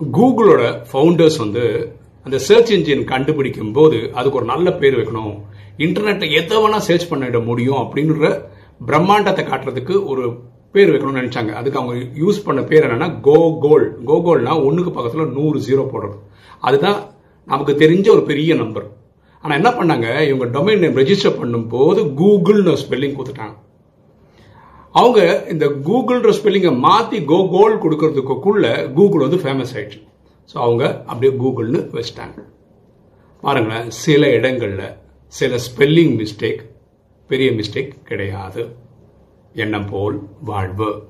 கூகுளோட founders வந்து அந்த search engine கண்டுபிடிக்கும் போது அதுக்கு ஒரு நல்ல பேர் வைக்கணும். இன்டர்நெட்டை எதை வேணால் சர்ச் பண்ணிட முடியும் அப்படின்ற பிரம்மாண்டத்தை காட்டுறதுக்கு ஒரு பேர் வைக்கணும்னு நினைச்சாங்க. அதுக்கு அவங்க யூஸ் பண்ண பேர் என்னன்னா கோ கோல் கோ கோல்னா ஒன்றுக்கு பக்கத்தில் நூறு ஜீரோ போடுறது. அதுதான் நமக்கு தெரிஞ்ச ஒரு பெரிய நம்பர் ஆனால் என்ன பண்ணாங்க? இவங்க டொமைன் நேம் ரெஜிஸ்டர் பண்ணும்போது கூகுள்னு ஸ்பெல்லிங் கொடுத்துட்டாங்க. அவங்க இந்த கூகுள்ன்ற ஸ்பெல்லிங்கை மாற்றி கோ கோல் கொடுக்கறதுக்குள்ள கூகுள் வந்து ஃபேமஸ் ஆயிடுச்சு. ஸோ அவங்க அப்படியே கூகுள்னு வச்சிட்டாங்க. பாருங்களேன் சில இடங்களில் சில ஸ்பெல்லிங் மிஸ்டேக் பெரிய மிஸ்டேக் கிடையாது. எண்ணம் போல் வாழ்வு.